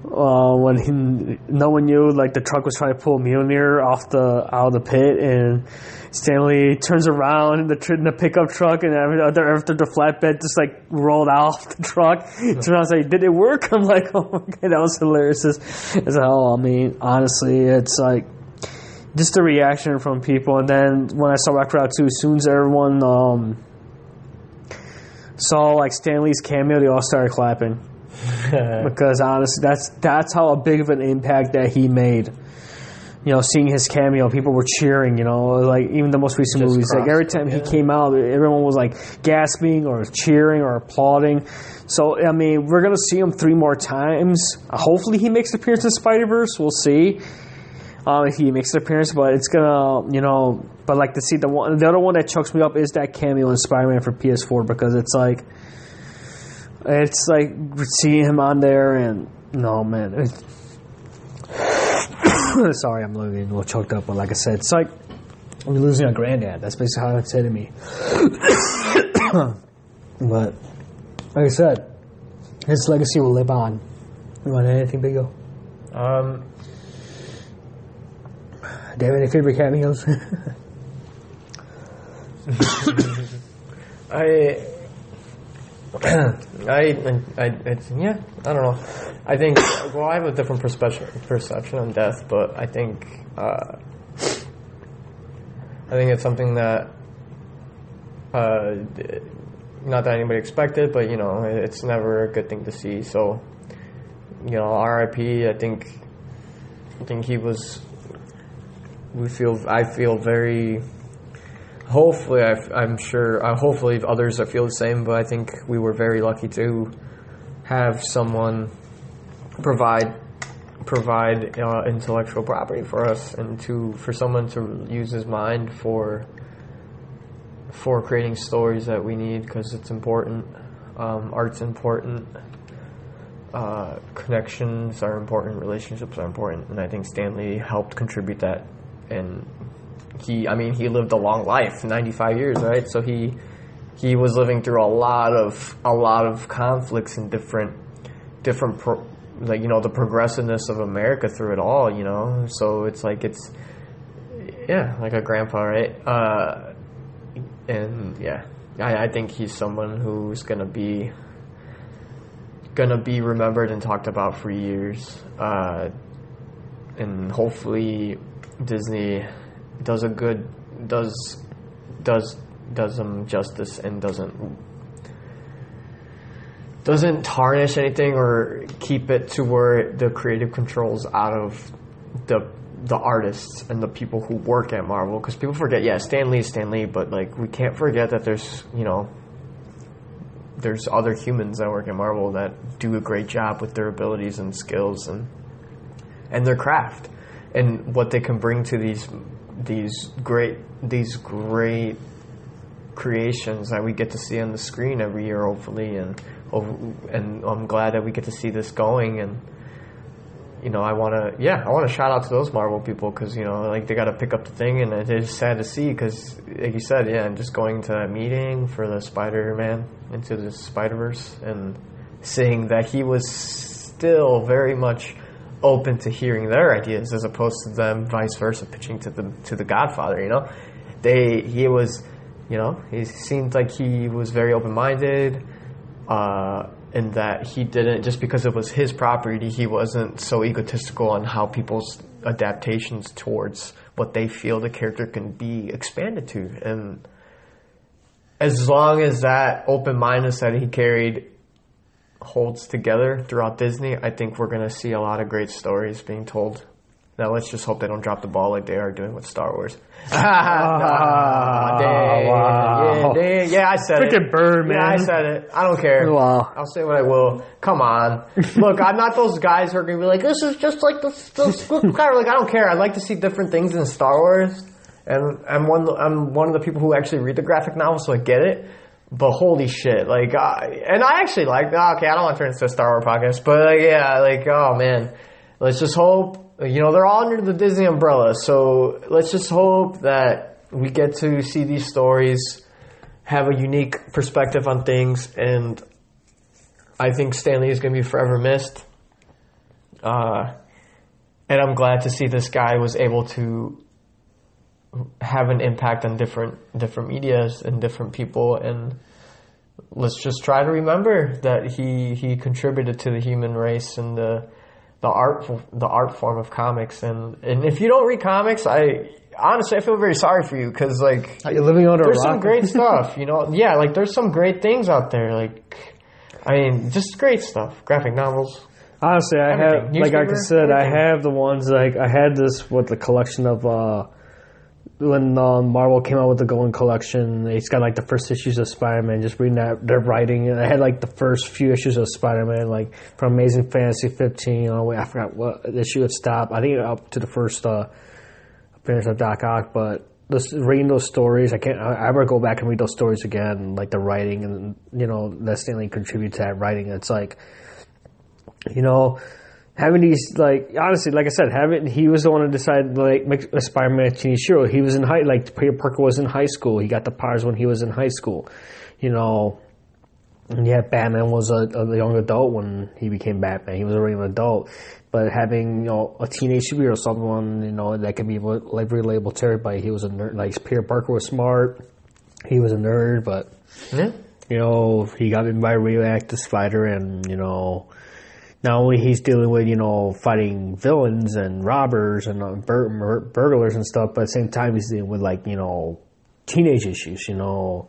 uh, when he, no one knew like the truck was trying to pull Mjolnir off the out of the pit, and Stan Lee turns around in the, in the pickup truck, and after, after the flatbed just like rolled off the truck, turns around and say, "Did it work?" I'm like, "Oh my god, that was hilarious!" As, as hell. I mean, honestly, it's like just the reaction from people, and then when I saw Rock Crowd too, as soon as everyone um, saw like Stan Lee's cameo, they all started clapping. Because honestly, that's that's how big of an impact that he made. You know, seeing his cameo, people were cheering. You know, like even the most recent Just movies, like every time yeah. he came out, everyone was like gasping or cheering or applauding. So I mean, we're gonna see him three more times. Hopefully, he makes an appearance in Spider Verse. We'll see. Um, if he makes an appearance, but it's gonna, you know, but like to see the one, the other one that chokes me up is that cameo in Spider Man for PS4 because it's like, it's like seeing him on there, and no man. sorry, I'm losing a little choked up, but like I said, it's like I'm losing a granddad. That's basically how it said to me. but like I said, his legacy will live on. You want anything, Pico? Um, do you have any favorite cameos? I I, I, it's, yeah, I don't know. I think, well, I have a different perception, perception on death, but I think, uh, I think it's something that, uh, not that anybody expected, but you know, it's never a good thing to see. So, you know, R.I.P. I think, I think he was. We feel. I feel very hopefully, i am sure, uh, hopefully others feel the same, but I think we were very lucky to have someone provide provide uh, intellectual property for us and to for someone to use his mind for for creating stories that we need because it's important um, art's important uh, connections are important relationships are important and i think Stan Lee helped contribute that and he, I mean, he lived a long life, 95 years, right? So he he was living through a lot of a lot of conflicts and different different pro, like you know the progressiveness of America through it all. You know, so it's like it's yeah, like a grandpa, right? Uh, and yeah, I, I think he's someone who's gonna be gonna be remembered and talked about for years. Uh, and hopefully Disney does a good does does does them justice and doesn't doesn't tarnish anything or keep it to where the creative controls out of the the artists and the people who work at Marvel. Because people forget yeah Stan Lee is Stan Lee but like we can't forget that there's you know there's other humans that work at Marvel that do a great job with their abilities and skills and and their craft and what they can bring to these these great these great creations that we get to see on the screen every year hopefully and and I'm glad that we get to see this going and you know I want to yeah I want to shout out to those Marvel people because you know like they got to pick up the thing and it's sad to see because like you said yeah just going to that meeting for the Spider-Man into the Spider-Verse and seeing that he was still very much open to hearing their ideas as opposed to them vice versa pitching to the to the Godfather. You know, they he was, you know, he seemed like he was very open minded, uh, and that he didn't just because it was his property, he wasn't so egotistical on how people's adaptations towards what they feel the character can be expanded to and. As long as that open mindedness that he carried holds together throughout Disney, I think we're going to see a lot of great stories being told. Now let's just hope they don't drop the ball like they are doing with Star Wars. Wow. yeah, yeah, yeah, I said Freaking it. bird, man. Yeah, I said it. I don't care. Oh, wow. I'll say what I will. Come on. Look, I'm not those guys who are going to be like, this is just like the, the guy. Like, I don't care. I like to see different things in Star Wars. And I'm one, I'm one of the people who actually read the graphic novel, so I get it. But holy shit, like, and I actually like. Okay, I don't want to turn into a Star Wars podcast, but like, yeah, like, oh man, let's just hope. You know, they're all under the Disney umbrella, so let's just hope that we get to see these stories, have a unique perspective on things, and I think Stan Lee is going to be forever missed. Uh, and I'm glad to see this guy was able to have an impact on different different medias and different people. And let's just try to remember that he he contributed to the human race and the the art the art form of comics. And and if you don't read comics I honestly I feel very sorry for you cuz like you're you living under there's a some great stuff you know? Yeah like there's some great things out there like I mean just great stuff. Graphic novels. Honestly, I Everything. have, like I Newspaper, said, I have the ones like I had this with the collection of uh, when um, Marvel came out with the Golden Collection. It's got like the first issues of Spider Man. Just reading that, their writing, and I had like the first few issues of Spider Man, like from Amazing Fantasy 15. Oh wait, I forgot what issue it stopped. I think up to the first uh, appearance of Doc Ock, but. Just reading those stories, I can't. I ever go back and read those stories again, like the writing, and you know that Stan Lee contribute to that writing. It's like, you know, having these like honestly, like I said, having he was the one who decided to like make Spider-Man hero. He was in high like Peter Parker was in high school. He got the powers when he was in high school. You know, and yeah, Batman was a, a young adult when he became Batman. He was already an adult, but having you know a teenage superhero, someone you know that can be like relatable to everybody. He was a nerd. Like Peter Parker was smart. He was a nerd, but yeah you know, he got bitten by a radioactive spider, and you know, not only he's dealing with you know fighting villains and robbers and uh, bur- burglars and stuff, but at the same time he's dealing with like you know teenage issues. You know,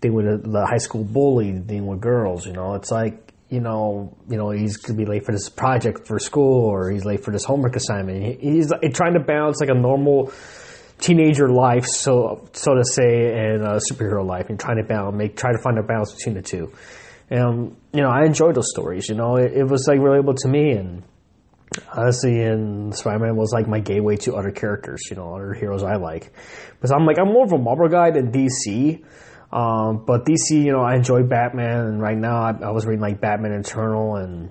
dealing with the, high school bully, dealing with girls. You know, it's like you know, you know, he's gonna be late for this project for school, or he's late for this homework assignment. He's trying to balance like a normal teenager life, so so to say, and a superhero life, and trying to balance, make try to find a balance between the two. And you know, I enjoyed those stories. You know, it, it was like relatable to me, and honestly, and Spider-Man was like my gateway to other characters. You know, other heroes I like, because I'm like I'm more of a Marvel guy than DC. Um, but DC, you know, I enjoy Batman, and right now I, I was reading like Batman Eternal and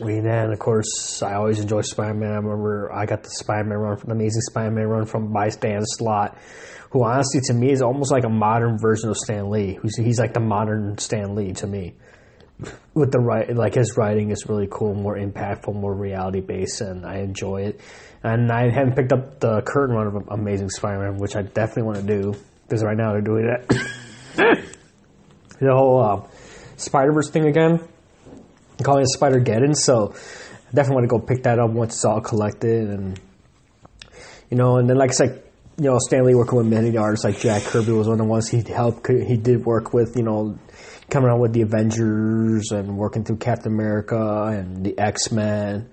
reading that. And of course, I always enjoy Spider Man. I remember I got the Spider Man run, from the Amazing Spider Man run from by Stan Slott, who honestly to me is almost like a modern version of Stan Lee. He's like the modern Stan Lee to me. With the right like his writing is really cool, more impactful, more reality based, and I enjoy it. And I haven't picked up the current run of Amazing Spider-Man, which I definitely want to do because right now they're doing it. the whole uh, Spider Verse thing again, I'm calling it Spider Geddon. So I definitely want to go pick that up once it's all collected, and you know, and then like I said, you know, Stan Lee working with many artists like Jack Kirby was one of the ones he helped. He did work with, you know, coming out with the Avengers and working through Captain America and the X Men.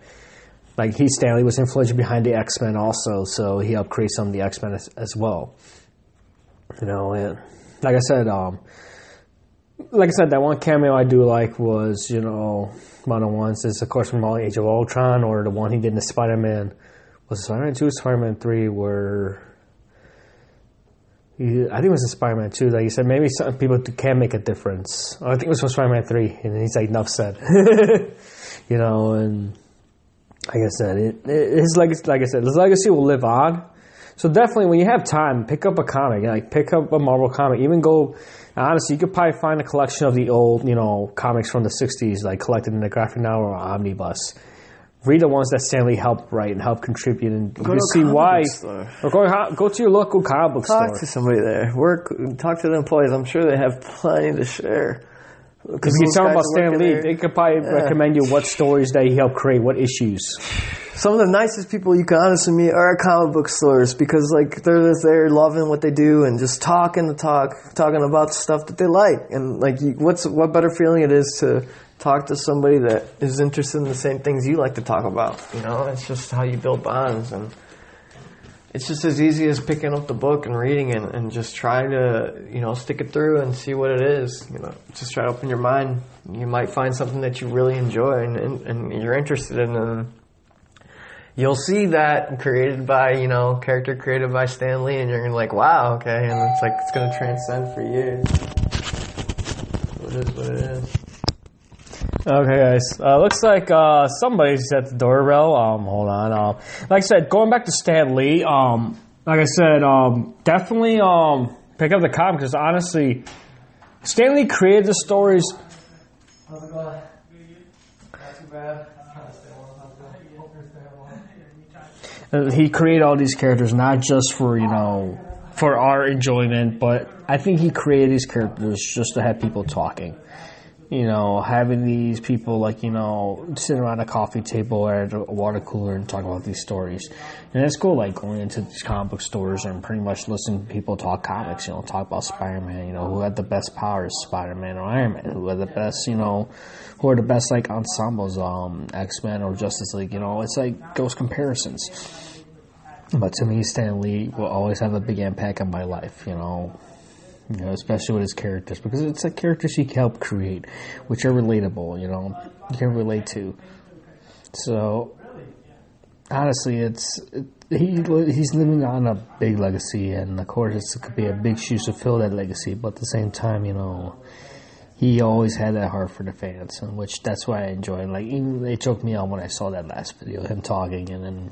Like he Stan Lee was influential behind the X Men also, so he helped create some of the X Men as, as, well. You know, and like I said, um, like I said, that one cameo I do like was you know one of the ones is of course from all Age of Ultron or the one he did in the Spider Man was Spider Man two, Spider Man three, I think it was in Spider Man 2 that he said maybe some people can make a difference. Oh, I think it was from Spider Man 3, and he's like, enough said. you know, and like I said, it, it, his legacy, like I said, his legacy will live on. So definitely, when you have time, pick up a comic, like pick up a Marvel comic. Even go, honestly, you could probably find a collection of the old, you know, comics from the '60s, like collected in a graphic novel or omnibus read the ones that Stan Lee helped write and help contribute, and go you see why. Or go go to your local comic book talk store. Talk to somebody there. Work. Talk to the employees. I'm sure they have plenty to share. Because you tell them about Stan Lee, they could probably yeah. recommend you what stories that he helped create, what issues. Some of the nicest people you can honestly meet are at comic book stores because like they're there loving what they do and just talking the talk, talking about stuff that they like, and like what's what better feeling it is to talk to somebody that is interested in the same things you like to talk about. You know, it's just how you build bonds, and it's just as easy as picking up the book and reading it, and just trying to you know stick it through and see what it is. You know, just try to open your mind. You might find something that you really enjoy and, and, and you're interested in. And, You'll see that created by, you know, character created by Stan Lee, and you're gonna like, wow, okay, and it's like, it's gonna transcend for years. It is what it is. Okay, guys. Uh, looks like uh, somebody's at the doorbell. Um, hold on. Um, like I said, going back to Stan Lee. Um, like I said, um, definitely um, pick up the comic because honestly, Stan Lee created the stories. How's it going? Too bad. Uh, he created all these characters not just for you know for our enjoyment, but I think he created these characters just to have people talking you know, having these people like, you know, sitting around a coffee table or a water cooler and talk about these stories. And it's cool, like going into these comic book stores and pretty much listening to people talk comics, you know, talk about Spider Man, you know, who had the best powers, Spider Man or Iron Man, who had the best, you know, who are the best like ensembles, um, X Men or Justice League, you know, it's like those comparisons. But to me, Stan Lee will always have a big impact on my life, you know you know, especially with his characters, because it's the characters he helped create, which are relatable, you know, you can relate to. So, honestly, it's it, he he's living on a big legacy, and of course, it could be a big shoes to fill that legacy. But at the same time, you know, he always had that heart for the fans, and which that's why I enjoy. Like, even they choked me out when I saw that last video, him talking, and then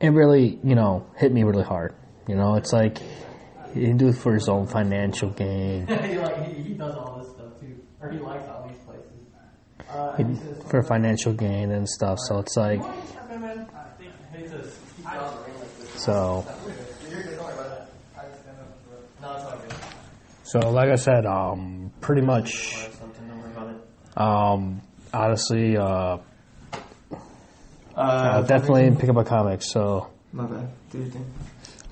it really, you know, hit me really hard. You know, it's like he do it for his own financial gain. he, like, he, he, does all this stuff too, or he likes all these places. Uh, he, for financial gain and stuff, so it's like. So. So, like I said, um, pretty much. Um, honestly, uh, uh, definitely pick up a comic. So. My bad. Do your thing.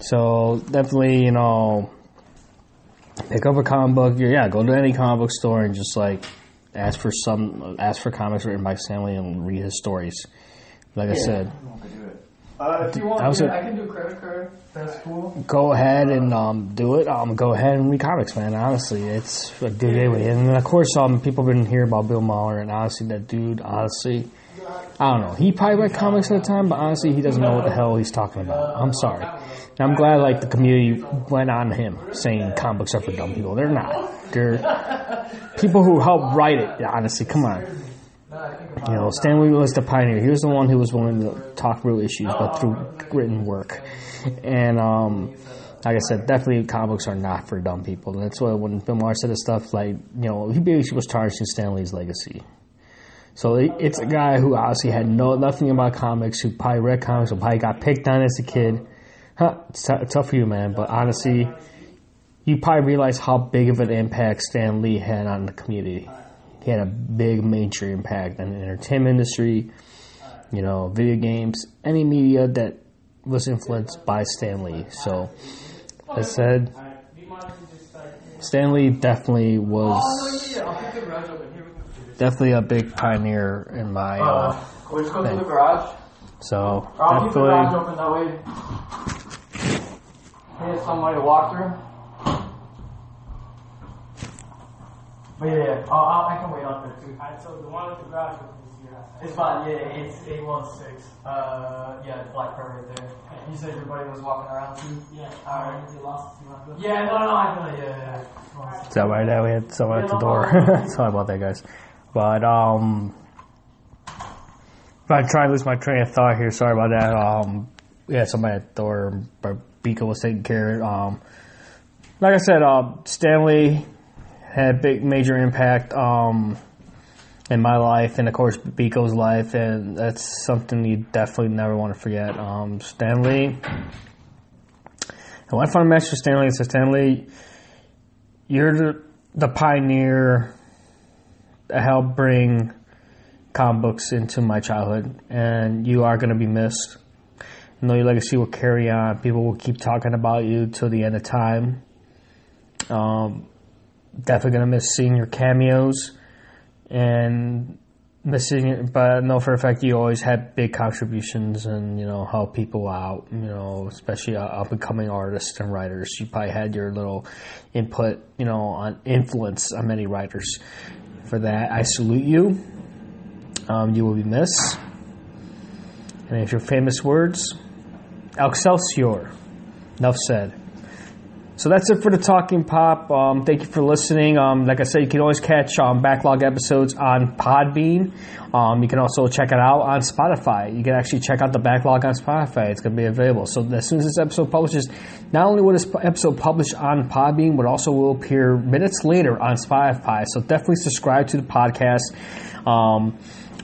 So definitely, you know, pick up a comic book. Yeah, go to any comic book store and just like ask for some, ask for comics written by Stan Lee and read his stories. Like yeah. I said. Uh, if you want, I, was I can do credit card. That's cool. Go ahead and um, do it. Um, go ahead and read comics, man. Honestly, it's a good day with And of course, um, people have been hearing about Bill Maher, and honestly, that dude, honestly, I don't know. He probably read comics at the time, but honestly, he doesn't know what the hell he's talking about. I'm sorry. And I'm glad like the community went on him saying comic books are for dumb people. They're not. They're people who helped write it. Honestly, come on. You know, Stan Lee was the pioneer. He was the one who was willing to talk real issues, but through written work. And um, like I said, definitely comic books are not for dumb people. And that's why when Bill Maher said the stuff like, you know, he basically was tarnishing Stan Lee's legacy. So it's a guy who obviously had no nothing about comics, who probably read comics, who probably got picked on as a kid. Huh, t- tough for you, man. But honestly, you probably realize how big of an impact Stan Lee had on the community. He had a big mainstream impact on the entertainment industry, you know, video games, any media that was influenced by Stan Lee. So, as I said, Stan Lee definitely was I'll pick the garage open. Here we go. definitely a big pioneer in my. Uh, Uh, we just go through the garage? so I'll keep the garage definitely, open that way. We have somebody to walk through. But yeah, yeah. I'll, I'll, can wait out there too. Alright, so the one with the garage open is your house. It's fine, yeah, it's 816. Uh, yeah, it's Black Pearl right there. You said your buddy was walking around too? Yeah, Alright. alright, you lost it. You want to go? Yeah, no, no, I know, yeah, yeah. is that right? Now we had someone at the no door. problem. Sorry about that, guys. But um, if I try to lose my train of thought here, sorry about that. Um, yeah, somebody at the door, but Pico was taking care of. Um, like I said, uh, Stan Lee had a big, major impact um, in my life, and of course Pico's life, and that's something you definitely never want to forget. Um, Stan Lee. And one final message for Stan Lee is Stan Lee, you're the, the pioneer that helped bring comic books into my childhood, and you are going to be missed. I know your legacy will carry on. People will keep talking about you till the end of time. Um, definitely to miss seeing your cameos and missing but know for a fact you always had big contributions and you know help people out. You know, especially up and coming artists and writers. You probably had your little input, you know, on influence on many writers. For that, I salute you. Um, you will be missed. And if your famous words, Excelsior. Enough said. So that's it for the Talking Pop. Um, thank you for listening. Um, like I said, you can always catch um, backlog episodes on Podbean. Um, you can also check it out on Spotify. You can actually check out the backlog on Spotify. It's going to be available. So as soon as this episode publishes, not only will this episode publish on Podbean, but also will appear minutes later on Spotify. So definitely subscribe to the podcast.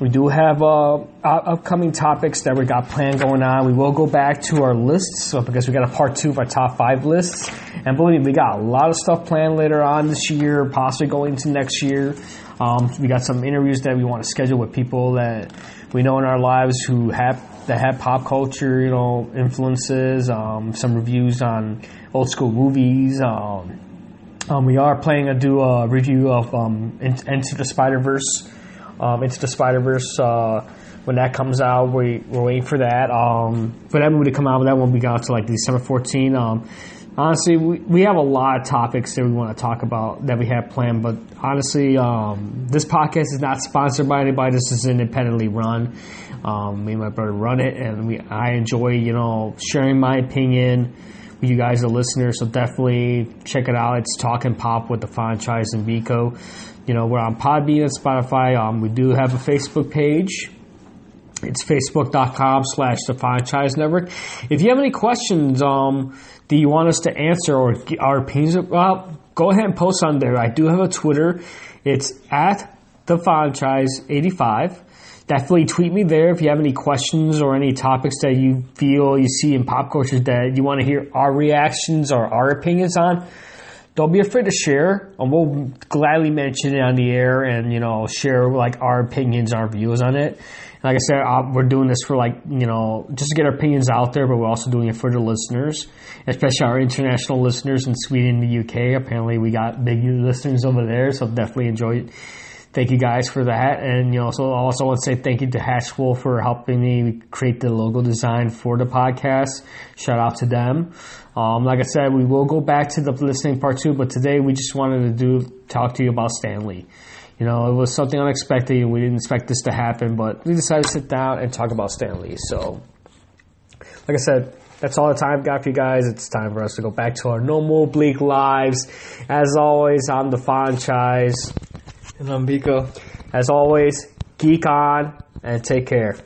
We do have uh, upcoming topics that we got planned going on. We will go back to our lists because we got a part two of our top five lists. And believe me, we got a lot of stuff planned later on this year, possibly going into next year. Um, we got some interviews that we want to schedule with people that we know in our lives who have that have pop culture, you know, influences. Um, some reviews on old school movies. Um, um, we are planning to do a review of um, Into the Spider Verse um, Into the Spider Verse. Uh, when that comes out, we, we're waiting for that. Um, for that movie to come out, but that won't be out to like December 14. Um, honestly, we, we have a lot of topics that we want to talk about that we have planned, but honestly, um, this podcast is not sponsored by anybody. This is independently run. Um, me and my brother run it, and we I enjoy you know sharing my opinion you guys, the listeners. So definitely check it out. It's Talk and Pop with the franchise and Pico. You know, we're on Podbean and Spotify. Um, we do have a Facebook page. It's facebook.com slash the franchise network. If you have any questions, um, do you want us to answer or our opinions about, go ahead and post on there. I do have a Twitter. It's at the franchise 85. Definitely tweet me there if you have any questions or any topics that you feel you see in pop culture that you want to hear our reactions or our opinions on. Don't be afraid to share and we'll gladly mention it on the air and you know share like our opinions our views on it. Like i said uh, we're doing this for like you know just to get our opinions out there but we're also doing it for the listeners especially our international listeners in sweden the uk apparently we got big listeners over there so definitely enjoy it thank you guys for that and you know so also want to say thank you to hatchwool for helping me create the logo design for the podcast shout out to them um, like I said, we will go back to the listening part two, but today we just wanted to do talk to you about Stan Lee. You know, it was something unexpected. We didn't expect this to happen, but we decided to sit down and talk about Stan Lee. So, like I said, that's all the time I've got for you guys. It's time for us to go back to our normal bleak lives. As always, I'm the franchise. And I'm Pico. As always, geek on and take care.